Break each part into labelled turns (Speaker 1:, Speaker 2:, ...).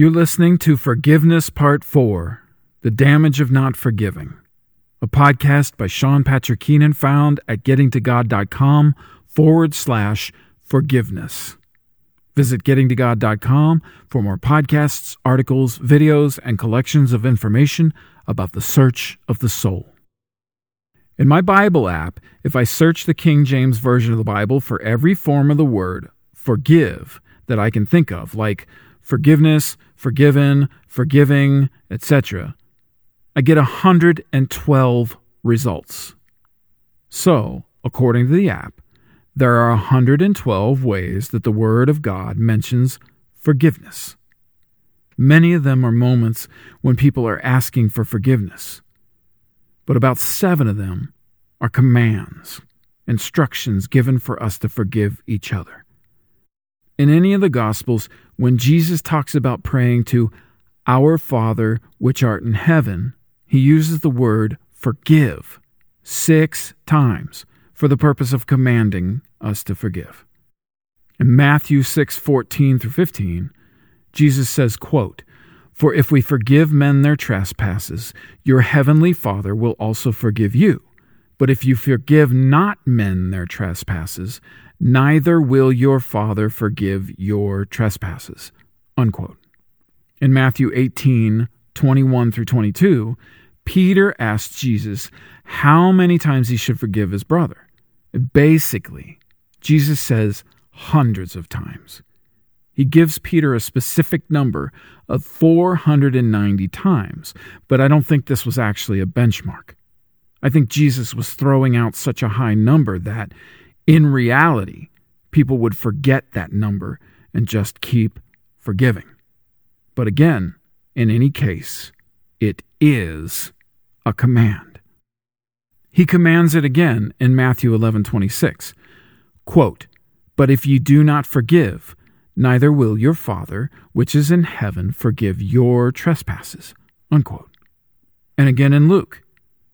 Speaker 1: You're listening to Forgiveness Part 4 The Damage of Not Forgiving, a podcast by Sean Patrick Keenan found at gettingtogod.com forward slash forgiveness. Visit gettingtogod.com for more podcasts, articles, videos, and collections of information about the search of the soul. In my Bible app, if I search the King James Version of the Bible for every form of the word forgive that I can think of, like forgiveness, forgiven, forgiving, etc., I get 112 results. So, according to the app, there are 112 ways that the Word of God mentions forgiveness. Many of them are moments when people are asking for forgiveness, but about seven of them are commands, instructions given for us to forgive each other. In any of the Gospels, when Jesus talks about praying to our Father which art in heaven, he uses the word forgive six times for the purpose of commanding us to forgive. In Matthew 6:14 through 15, Jesus says, quote, "For if we forgive men their trespasses, your heavenly Father will also forgive you. But if you forgive not men their trespasses, neither will your Father forgive your trespasses." Unquote. In Matthew 18, 21 through 22, Peter asked Jesus how many times he should forgive his brother. Basically, Jesus says hundreds of times. He gives Peter a specific number of 490 times, but I don't think this was actually a benchmark. I think Jesus was throwing out such a high number that, in reality, people would forget that number and just keep forgiving. But again, in any case, it is a command. He commands it again in Matthew 11:26. Quote, "But if you do not forgive, neither will your Father, which is in heaven, forgive your trespasses." Unquote. And again in Luke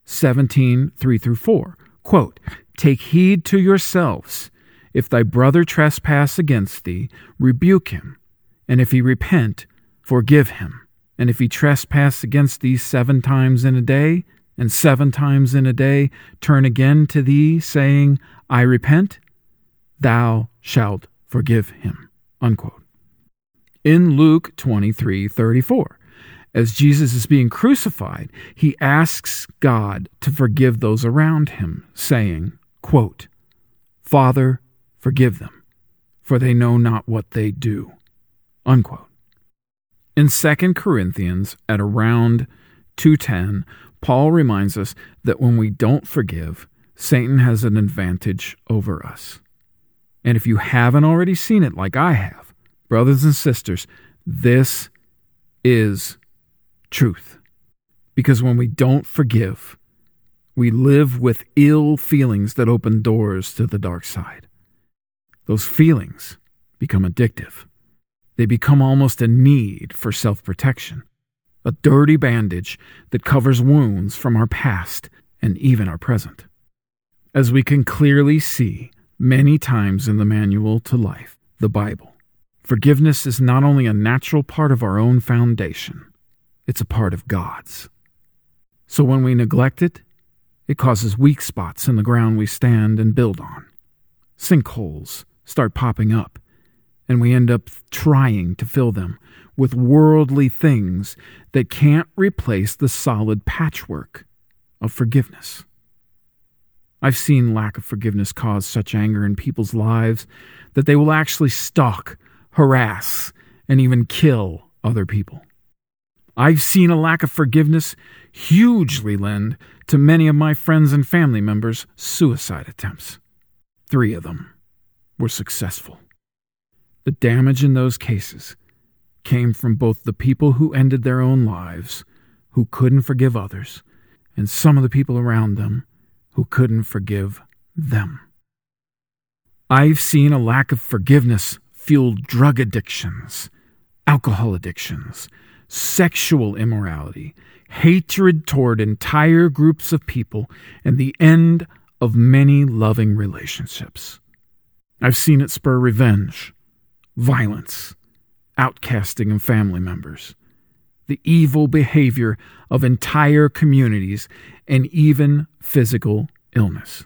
Speaker 1: 17, 3 through 4. Quote, Take heed to yourselves. If thy brother trespass against thee, rebuke him. And if he repent, forgive him. And if he trespass against thee seven times in a day, and seven times in a day turn again to thee, saying, I repent, thou shalt forgive him. Unquote. In Luke 23 34, as Jesus is being crucified, he asks God to forgive those around him, saying, quote, Father, forgive them, for they know not what they do. Unquote. In 2 Corinthians, at around 210, Paul reminds us that when we don't forgive, Satan has an advantage over us. And if you haven't already seen it like I have, brothers and sisters, this is truth. Because when we don't forgive, we live with ill feelings that open doors to the dark side. Those feelings become addictive. They become almost a need for self protection a dirty bandage that covers wounds from our past and even our present. As we can clearly see many times in the Manual to Life, the Bible, forgiveness is not only a natural part of our own foundation, it's a part of God's. So when we neglect it, it causes weak spots in the ground we stand and build on. Sinkholes start popping up, and we end up trying to fill them with worldly things that can't replace the solid patchwork of forgiveness. I've seen lack of forgiveness cause such anger in people's lives that they will actually stalk, harass, and even kill other people. I've seen a lack of forgiveness hugely lend to many of my friends and family members' suicide attempts. Three of them were successful. The damage in those cases came from both the people who ended their own lives, who couldn't forgive others, and some of the people around them who couldn't forgive them. I've seen a lack of forgiveness fuel drug addictions, alcohol addictions, sexual immorality, hatred toward entire groups of people, and the end of many loving relationships. I've seen it spur revenge, violence, outcasting of family members, the evil behavior of entire communities, and even physical illness.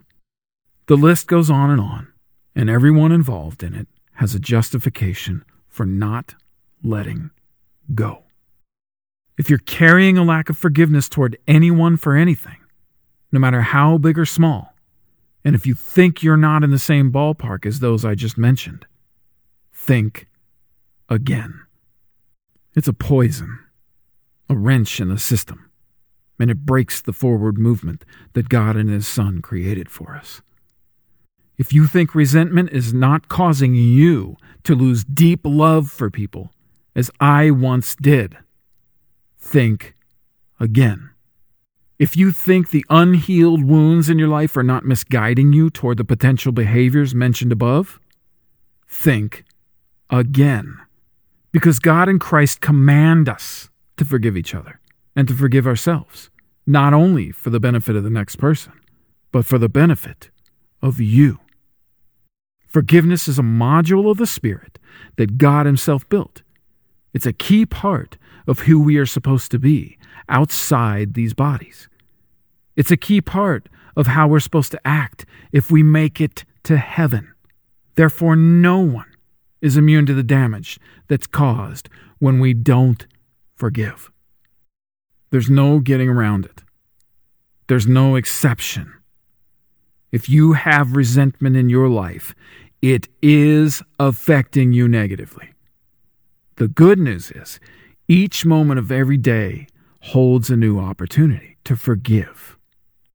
Speaker 1: The list goes on and on, and everyone involved in it has a justification for not letting go. If you're carrying a lack of forgiveness toward anyone for anything, no matter how big or small, and if you think you're not in the same ballpark as those I just mentioned, think again. It's a poison, a wrench in the system, and it breaks the forward movement that God and His Son created for us. If you think resentment is not causing you to lose deep love for people, as I once did, think again. If you think the unhealed wounds in your life are not misguiding you toward the potential behaviors mentioned above, think again. Because God and Christ command us to forgive each other and to forgive ourselves, not only for the benefit of the next person, but for the benefit of you. Forgiveness is a module of the Spirit that God Himself built. It's a key part of who we are supposed to be outside these bodies. It's a key part of how we're supposed to act if we make it to heaven. Therefore, no one is immune to the damage that's caused when we don't forgive. There's no getting around it. There's no exception. If you have resentment in your life, it is affecting you negatively. The good news is each moment of every day holds a new opportunity to forgive.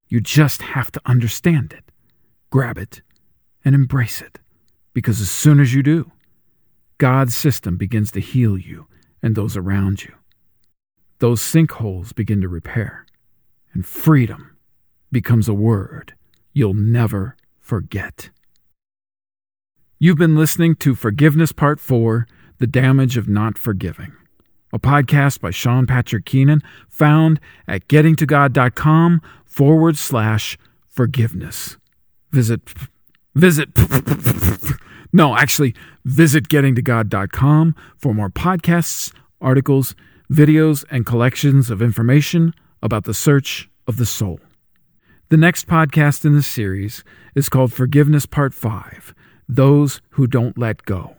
Speaker 1: You just have to understand it, grab it, and embrace it. Because as soon as you do, God's system begins to heal you and those around you. Those sinkholes begin to repair, and freedom becomes a word you'll never forget. You've been listening to Forgiveness Part 4 The Damage of Not Forgiving, a podcast by Sean Patrick Keenan, found at gettingtogod.com forward slash forgiveness. Visit, visit, no, actually, visit gettingtogod.com for more podcasts, articles, videos, and collections of information about the search of the soul. The next podcast in the series is called Forgiveness Part 5 Those Who Don't Let Go.